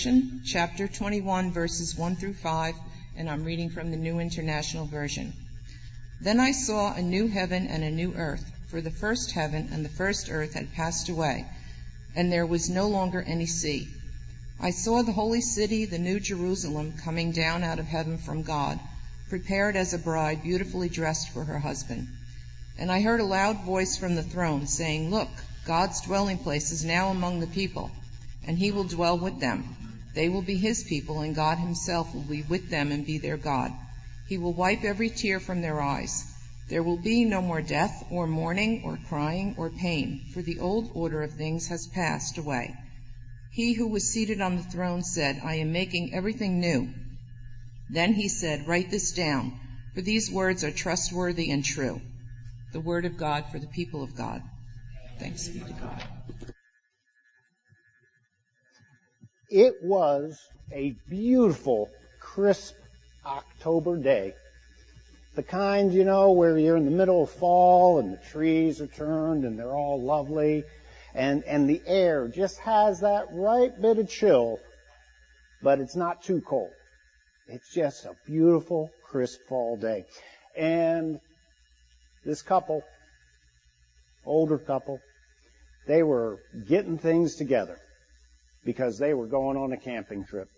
Revelation chapter 21, verses 1 through 5, and I'm reading from the New International Version. Then I saw a new heaven and a new earth, for the first heaven and the first earth had passed away, and there was no longer any sea. I saw the holy city, the new Jerusalem, coming down out of heaven from God, prepared as a bride beautifully dressed for her husband. And I heard a loud voice from the throne saying, Look, God's dwelling place is now among the people and he will dwell with them. They will be his people, and God himself will be with them and be their God. He will wipe every tear from their eyes. There will be no more death, or mourning, or crying, or pain, for the old order of things has passed away. He who was seated on the throne said, I am making everything new. Then he said, Write this down, for these words are trustworthy and true. The word of God for the people of God. Thanks be to God. It was a beautiful, crisp October day. The kind, you know, where you're in the middle of fall and the trees are turned and they're all lovely and, and the air just has that right bit of chill, but it's not too cold. It's just a beautiful, crisp fall day. And this couple, older couple, they were getting things together because they were going on a camping trip.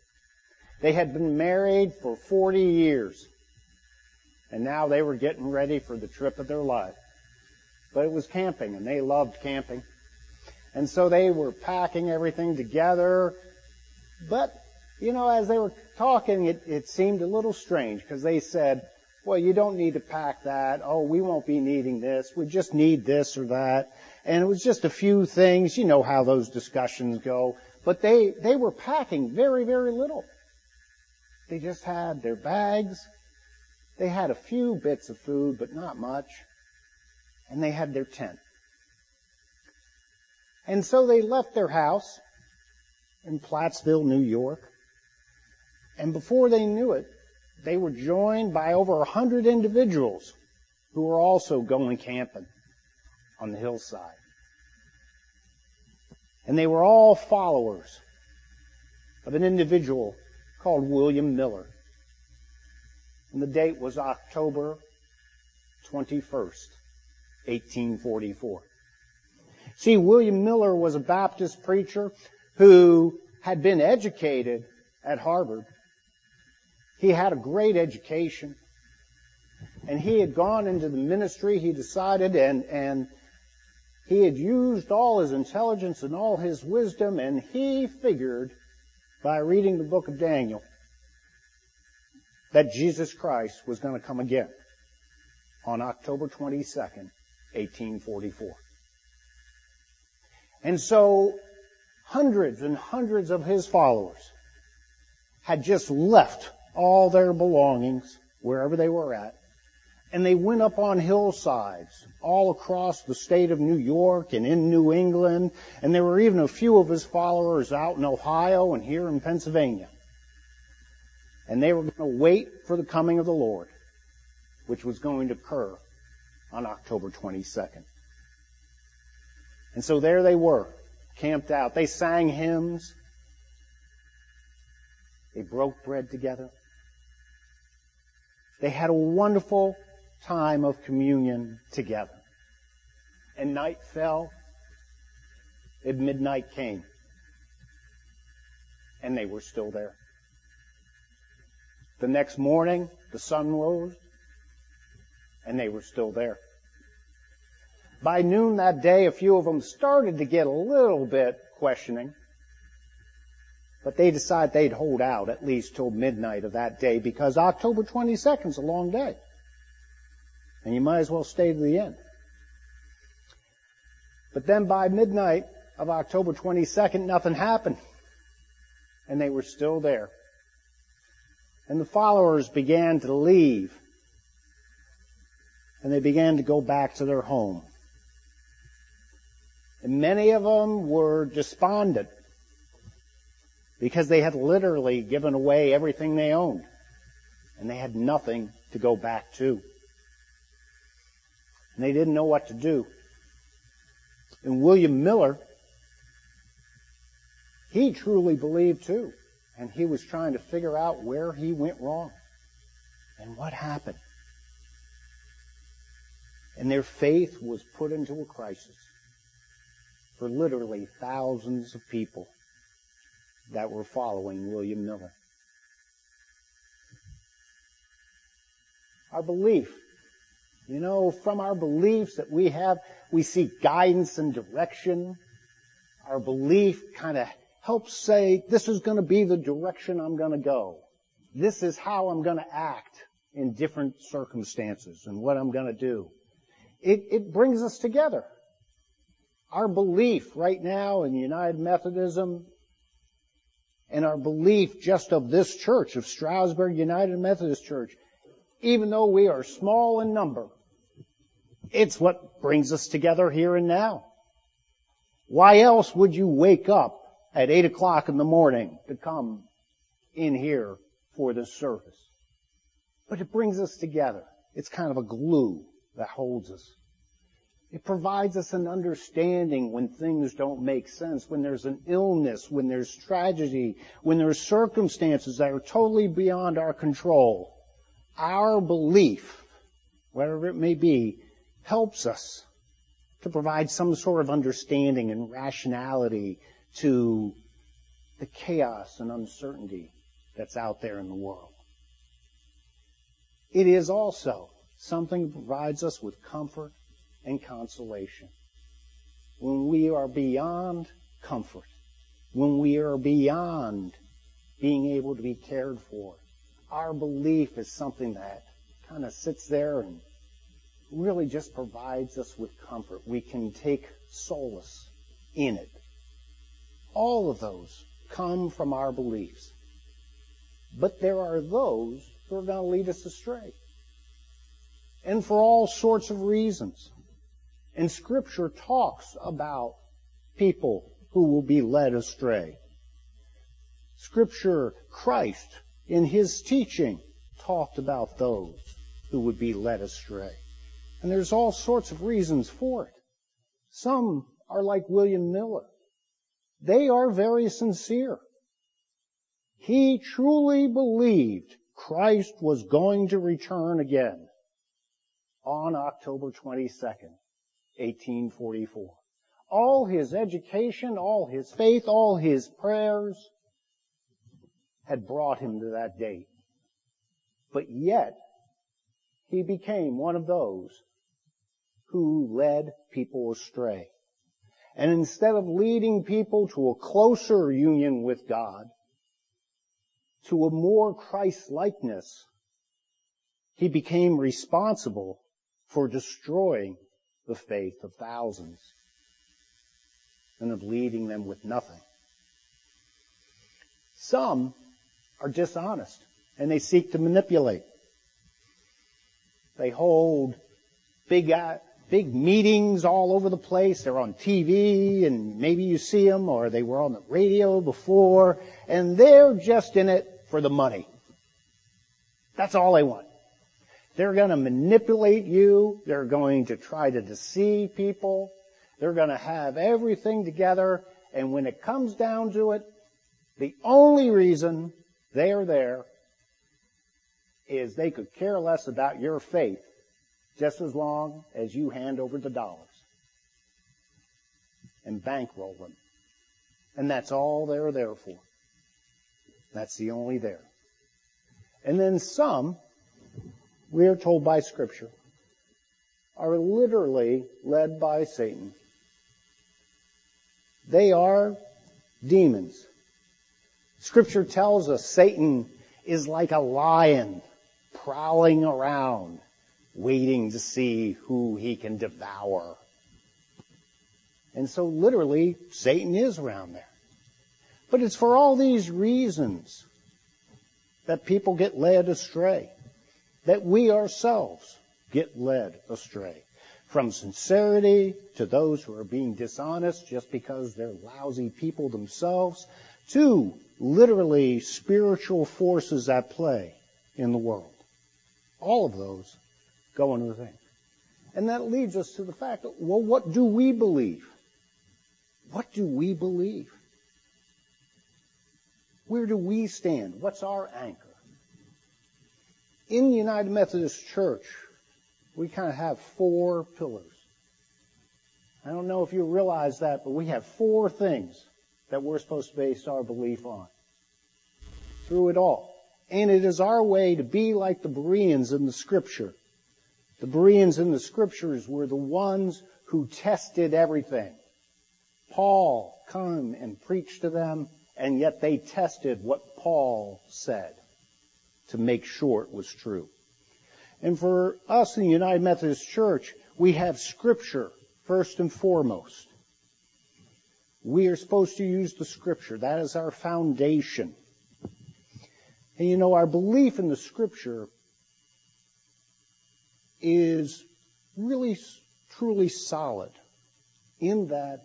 They had been married for 40 years, and now they were getting ready for the trip of their life. But it was camping, and they loved camping. And so they were packing everything together. But, you know, as they were talking, it, it seemed a little strange because they said, well, you don't need to pack that. Oh, we won't be needing this. We just need this or that. And it was just a few things. You know how those discussions go. But they, they were packing very, very little. They just had their bags. They had a few bits of food, but not much. And they had their tent. And so they left their house in Plattsville, New York. And before they knew it, they were joined by over a hundred individuals who were also going camping on the hillside. And they were all followers of an individual called William Miller. And the date was October 21st, 1844. See, William Miller was a Baptist preacher who had been educated at Harvard. He had a great education. And he had gone into the ministry, he decided, and, and he had used all his intelligence and all his wisdom, and he figured by reading the book of Daniel that Jesus Christ was going to come again on October 22nd, 1844. And so hundreds and hundreds of his followers had just left all their belongings wherever they were at and they went up on hillsides all across the state of New York and in New England, and there were even a few of his followers out in Ohio and here in Pennsylvania. And they were going to wait for the coming of the Lord, which was going to occur on October 22nd. And so there they were, camped out. They sang hymns. They broke bread together. They had a wonderful time of communion together. And night fell, and midnight came, and they were still there. The next morning, the sun rose, and they were still there. By noon that day, a few of them started to get a little bit questioning. But they decided they'd hold out at least till midnight of that day because October 22nd is a long day. And you might as well stay to the end. But then by midnight of October 22nd, nothing happened. And they were still there. And the followers began to leave. And they began to go back to their home. And many of them were despondent because they had literally given away everything they owned. And they had nothing to go back to and they didn't know what to do. And William Miller, he truly believed too and he was trying to figure out where he went wrong and what happened. And their faith was put into a crisis for literally thousands of people that were following William Miller. Our belief. You know, from our beliefs that we have, we seek guidance and direction. Our belief kind of helps say, this is going to be the direction I'm going to go. This is how I'm going to act in different circumstances and what I'm going to do. It, it brings us together. Our belief right now in United Methodism and our belief just of this church, of Stroudsburg United Methodist Church, even though we are small in number, it's what brings us together here and now. Why else would you wake up at 8 o'clock in the morning to come in here for this service? But it brings us together. It's kind of a glue that holds us. It provides us an understanding when things don't make sense, when there's an illness, when there's tragedy, when there's circumstances that are totally beyond our control. Our belief, whatever it may be, helps us to provide some sort of understanding and rationality to the chaos and uncertainty that's out there in the world. It is also something that provides us with comfort and consolation. When we are beyond comfort, when we are beyond being able to be cared for, our belief is something that kind of sits there and really just provides us with comfort. We can take solace in it. All of those come from our beliefs. But there are those who are going to lead us astray. And for all sorts of reasons. And scripture talks about people who will be led astray. Scripture, Christ, in his teaching, talked about those who would be led astray. And there's all sorts of reasons for it. Some are like William Miller. They are very sincere. He truly believed Christ was going to return again on October 22nd, 1844. All his education, all his faith, all his prayers had brought him to that date. But yet, he became one of those who led people astray. And instead of leading people to a closer union with God, to a more Christ-likeness, he became responsible for destroying the faith of thousands and of leading them with nothing. Some are dishonest and they seek to manipulate. They hold big, uh, big meetings all over the place. They're on TV and maybe you see them or they were on the radio before and they're just in it for the money. That's all they want. They're going to manipulate you. They're going to try to deceive people. They're going to have everything together. And when it comes down to it, the only reason they are there is they could care less about your faith just as long as you hand over the dollars and bankroll them. And that's all they're there for. That's the only there. And then some we are told by Scripture, are literally led by Satan. They are demons. Scripture tells us Satan is like a lion prowling around, waiting to see who he can devour. And so literally, Satan is around there. But it's for all these reasons that people get led astray that we ourselves get led astray. From sincerity to those who are being dishonest just because they're lousy people themselves, to literally spiritual forces at play in the world. All of those go into the thing. And that leads us to the fact well, what do we believe? What do we believe? Where do we stand? What's our anchor? In the United Methodist Church, we kind of have four pillars. I don't know if you realize that, but we have four things that we're supposed to base our belief on through it all. And it is our way to be like the Bereans in the scripture. The Bereans in the scriptures were the ones who tested everything. Paul came and preached to them, and yet they tested what Paul said to make sure it was true. And for us in the United Methodist Church, we have scripture first and foremost. We are supposed to use the scripture. That is our foundation. And you know, our belief in the scripture is really truly solid in that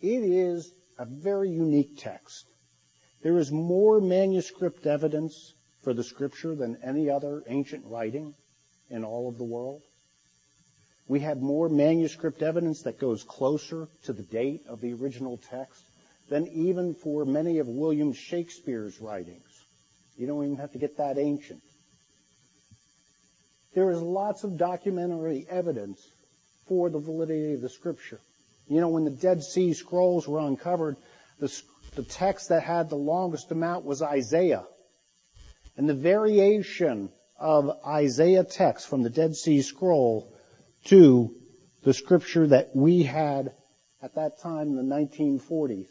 it is a very unique text. There is more manuscript evidence for the scripture than any other ancient writing in all of the world. We have more manuscript evidence that goes closer to the date of the original text than even for many of William Shakespeare's writings. You don't even have to get that ancient. There is lots of documentary evidence for the validity of the scripture. You know, when the Dead Sea Scrolls were uncovered, the, the text that had the longest amount was Isaiah. And the variation of Isaiah text from the Dead Sea Scroll to the scripture that we had at that time in the 1940s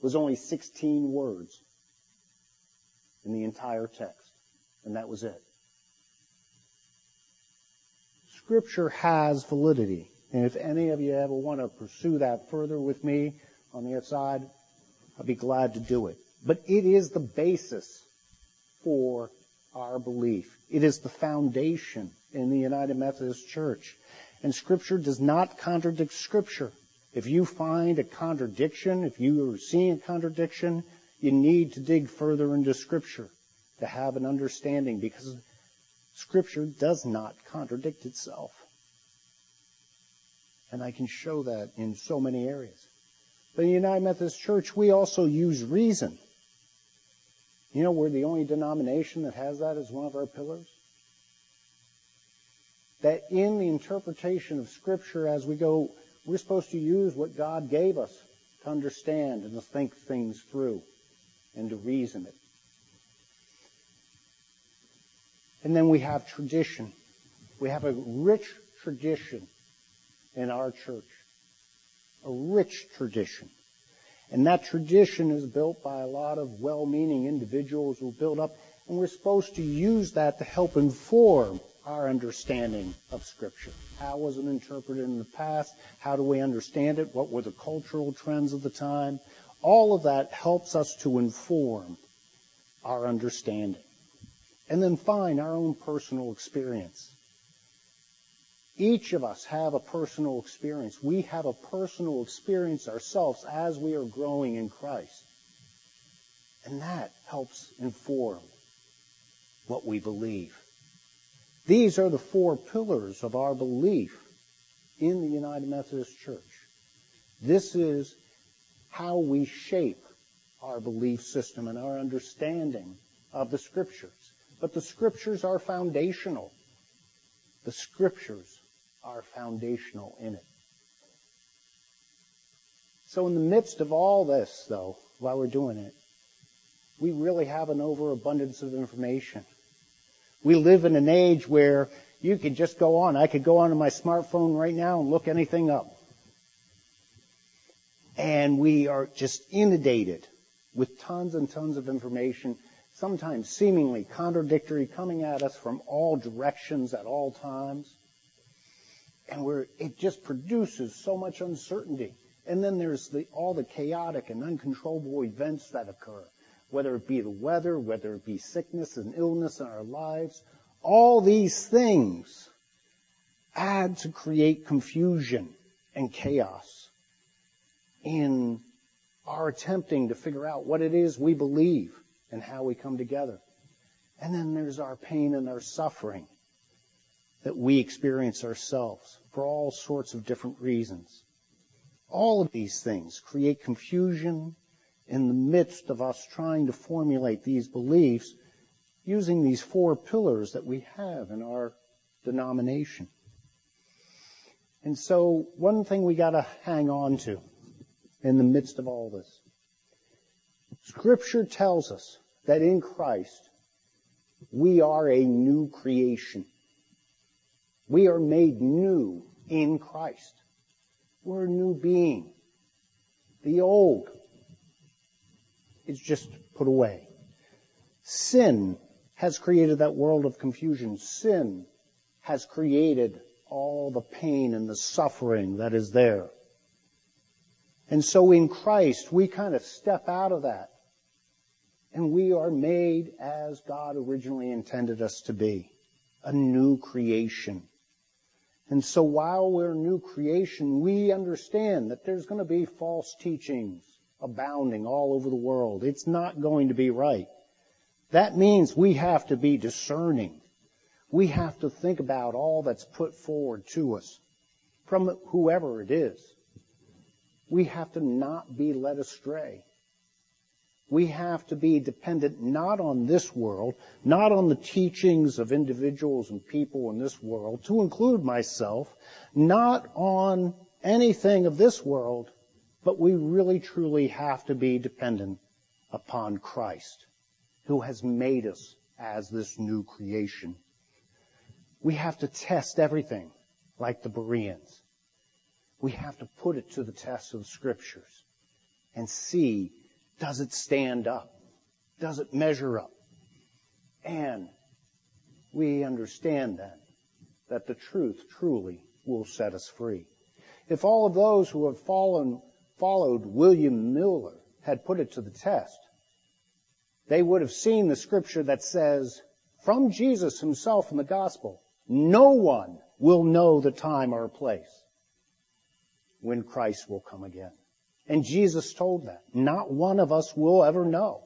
was only 16 words in the entire text. And that was it. Scripture has validity. And if any of you ever want to pursue that further with me on the outside, I'd be glad to do it. But it is the basis for our belief. It is the foundation in the United Methodist Church. And Scripture does not contradict Scripture. If you find a contradiction, if you are seeing a contradiction, you need to dig further into Scripture to have an understanding because Scripture does not contradict itself. And I can show that in so many areas. But in the United Methodist Church, we also use reason. You know, we're the only denomination that has that as one of our pillars. That in the interpretation of Scripture as we go, we're supposed to use what God gave us to understand and to think things through and to reason it. And then we have tradition. We have a rich tradition in our church. A rich tradition. And that tradition is built by a lot of well-meaning individuals who build up, and we're supposed to use that to help inform our understanding of Scripture. How was it interpreted in the past? How do we understand it? What were the cultural trends of the time? All of that helps us to inform our understanding and then find our own personal experience. Each of us have a personal experience. We have a personal experience ourselves as we are growing in Christ. And that helps inform what we believe. These are the four pillars of our belief in the United Methodist Church. This is how we shape our belief system and our understanding of the Scriptures. But the scriptures are foundational. The scriptures are foundational in it. So in the midst of all this, though, while we're doing it, we really have an overabundance of information. We live in an age where you could just go on. I could go onto my smartphone right now and look anything up. And we are just inundated with tons and tons of information sometimes seemingly contradictory, coming at us from all directions at all times. And where it just produces so much uncertainty. And then there's the, all the chaotic and uncontrollable events that occur, whether it be the weather, whether it be sickness and illness in our lives. All these things add to create confusion and chaos in our attempting to figure out what it is we believe and how we come together. And then there's our pain and our suffering that we experience ourselves for all sorts of different reasons. All of these things create confusion in the midst of us trying to formulate these beliefs using these four pillars that we have in our denomination. And so one thing we gotta hang on to in the midst of all this. Scripture tells us that in Christ we are a new creation. We are made new in Christ. We're a new being. The old is just put away. Sin has created that world of confusion. Sin has created all the pain and the suffering that is there. And so in Christ, we kind of step out of that. And we are made as God originally intended us to be. A new creation. And so while we're new creation, we understand that there's going to be false teachings abounding all over the world. It's not going to be right. That means we have to be discerning. We have to think about all that's put forward to us from whoever it is. We have to not be led astray. We have to be dependent not on this world, not on the teachings of individuals and people in this world, to include myself, not on anything of this world, but we really truly have to be dependent upon Christ, who has made us as this new creation. We have to test everything like the Bereans. We have to put it to the test of the scriptures and see does it stand up? Does it measure up? And we understand then that the truth truly will set us free. If all of those who have fallen, followed William Miller had put it to the test, they would have seen the scripture that says, from Jesus himself in the gospel, no one will know the time or place when Christ will come again. And Jesus told that. Not one of us will ever know.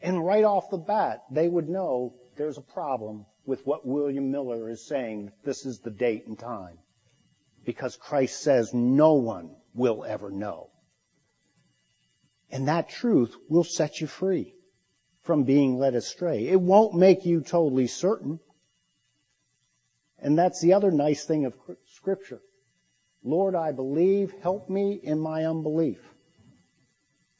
And right off the bat, they would know there's a problem with what William Miller is saying. This is the date and time. Because Christ says no one will ever know. And that truth will set you free from being led astray. It won't make you totally certain. And that's the other nice thing of scripture. Lord, I believe, help me in my unbelief.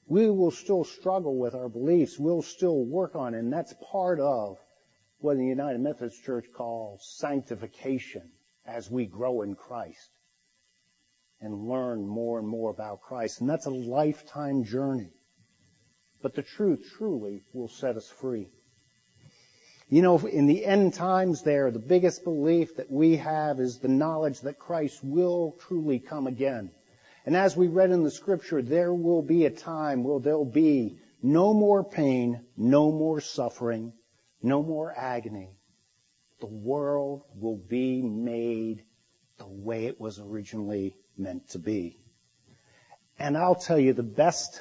We will still struggle with our beliefs. We'll still work on it. And that's part of what the United Methodist Church calls sanctification as we grow in Christ and learn more and more about Christ. And that's a lifetime journey. But the truth truly will set us free. You know, in the end times there, the biggest belief that we have is the knowledge that Christ will truly come again. And as we read in the scripture, there will be a time where there'll be no more pain, no more suffering, no more agony. The world will be made the way it was originally meant to be. And I'll tell you the best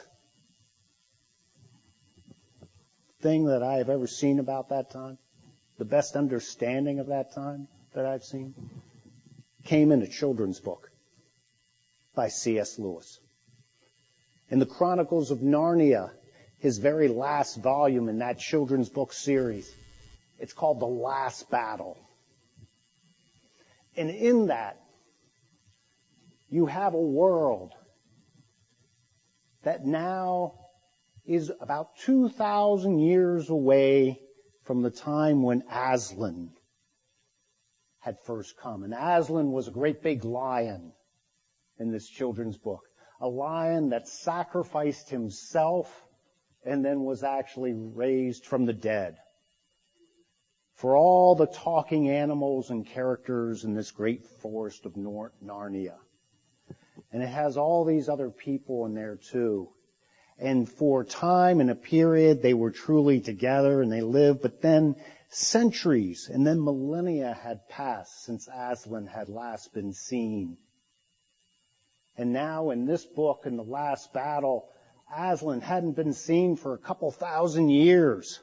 thing that I have ever seen about that time, the best understanding of that time that I've seen, came in a children's book by C.S. Lewis. In the Chronicles of Narnia, his very last volume in that children's book series, it's called The Last Battle. And in that, you have a world that now is about 2,000 years away from the time when Aslan had first come. And Aslan was a great big lion in this children's book. A lion that sacrificed himself and then was actually raised from the dead. For all the talking animals and characters in this great forest of Narnia. And it has all these other people in there too and for time and a period they were truly together and they lived, but then centuries and then millennia had passed since Aslan had last been seen. And now in this book, in the last battle, Aslan hadn't been seen for a couple thousand years.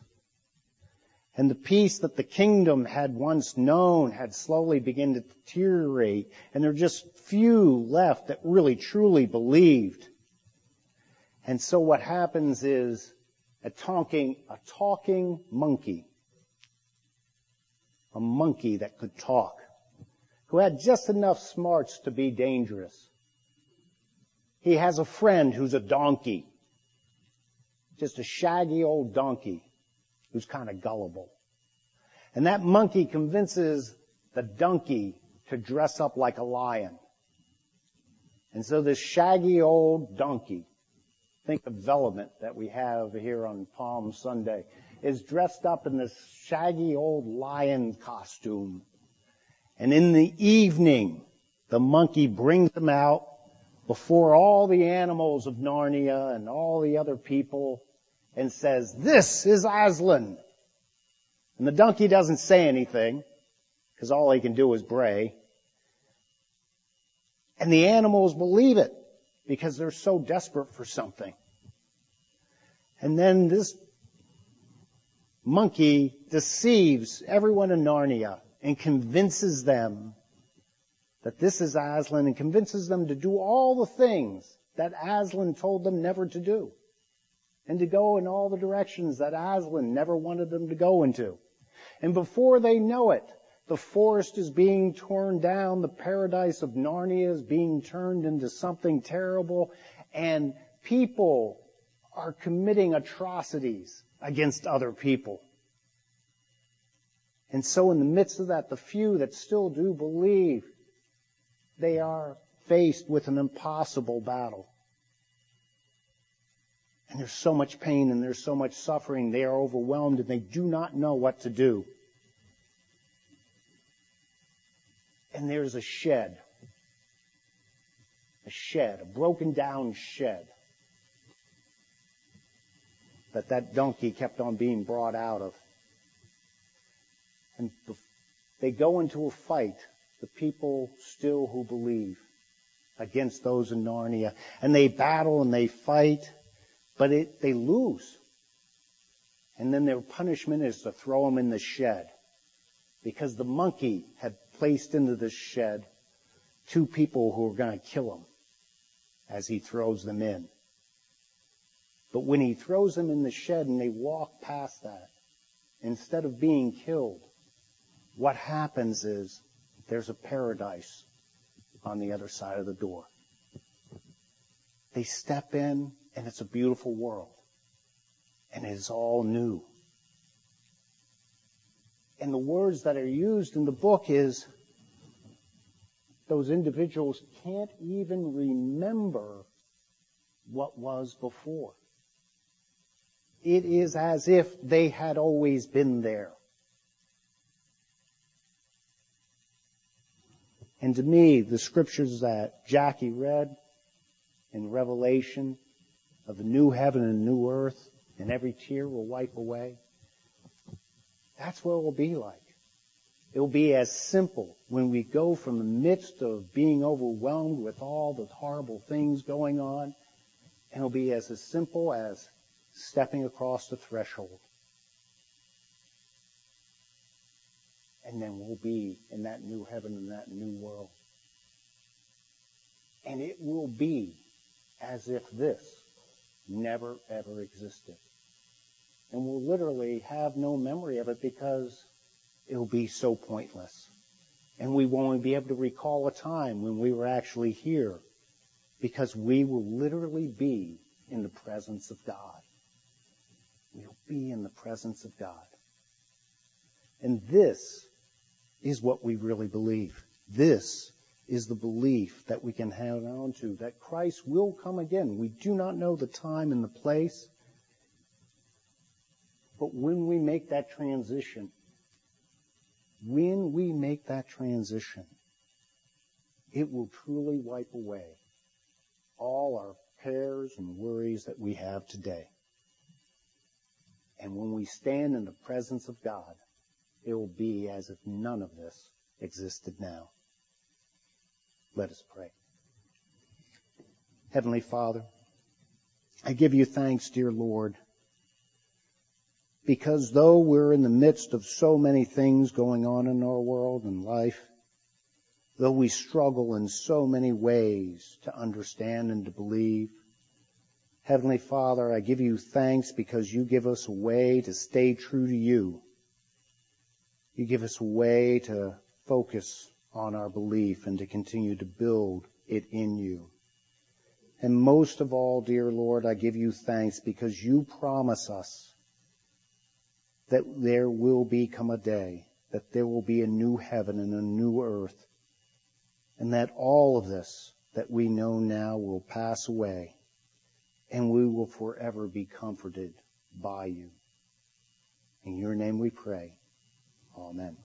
And the peace that the kingdom had once known had slowly begun to deteriorate, and there are just few left that really truly believed. And so what happens is a talking, a talking monkey, a monkey that could talk, who had just enough smarts to be dangerous. He has a friend who's a donkey, just a shaggy old donkey who's kind of gullible. And that monkey convinces the donkey to dress up like a lion. And so this shaggy old donkey, think of Velvet that we have here on Palm Sunday, is dressed up in this shaggy old lion costume. And in the evening, the monkey brings him out before all the animals of Narnia and all the other people and says, this is Aslan. And the donkey doesn't say anything because all he can do is bray. And the animals believe it because they're so desperate for something. And then this monkey deceives everyone in Narnia and convinces them that this is Aslan and convinces them to do all the things that Aslan told them never to do and to go in all the directions that Aslan never wanted them to go into. And before they know it, the forest is being torn down. The paradise of Narnia is being turned into something terrible. And people are committing atrocities against other people. And so in the midst of that, the few that still do believe, they are faced with an impossible battle. And there's so much pain and there's so much suffering. They are overwhelmed and they do not know what to do. and there's a shed. A shed, a broken down shed that that donkey kept on being brought out of. And they go into a fight, the people still who believe, against those in Narnia. And they battle and they fight, but it, they lose. And then their punishment is to throw them in the shed. Because the monkey had placed into the shed two people who were going to kill him as he throws them in. But when he throws them in the shed and they walk past that, instead of being killed, what happens is there's a paradise on the other side of the door. They step in and it's a beautiful world. And it is all new. And the words that are used in the book is those individuals can't even remember what was before. It is as if they had always been there. And to me, the scriptures that Jackie read in Revelation of a new heaven and a new earth, and every tear will wipe away. That's what it will be like. It will be as simple when we go from the midst of being overwhelmed with all the horrible things going on, and it'll be as, as simple as stepping across the threshold. And then we'll be in that new heaven and that new world. And it will be as if this never ever existed and we'll literally have no memory of it because it'll be so pointless. And we won't be able to recall a time when we were actually here because we will literally be in the presence of God. We'll be in the presence of God. And this is what we really believe. This is the belief that we can hang on to, that Christ will come again. We do not know the time and the place. But when we make that transition, when we make that transition, it will truly wipe away all our cares and worries that we have today. And when we stand in the presence of God, it will be as if none of this existed now. Let us pray. Heavenly Father, I give you thanks, dear Lord, because though we're in the midst of so many things going on in our world and life, though we struggle in so many ways to understand and to believe, Heavenly Father, I give you thanks because you give us a way to stay true to you. You give us a way to focus on our belief and to continue to build it in you. And most of all, dear Lord, I give you thanks because you promise us that there will become a day, that there will be a new heaven and a new earth, and that all of this that we know now will pass away, and we will forever be comforted by you. In your name we pray. Amen.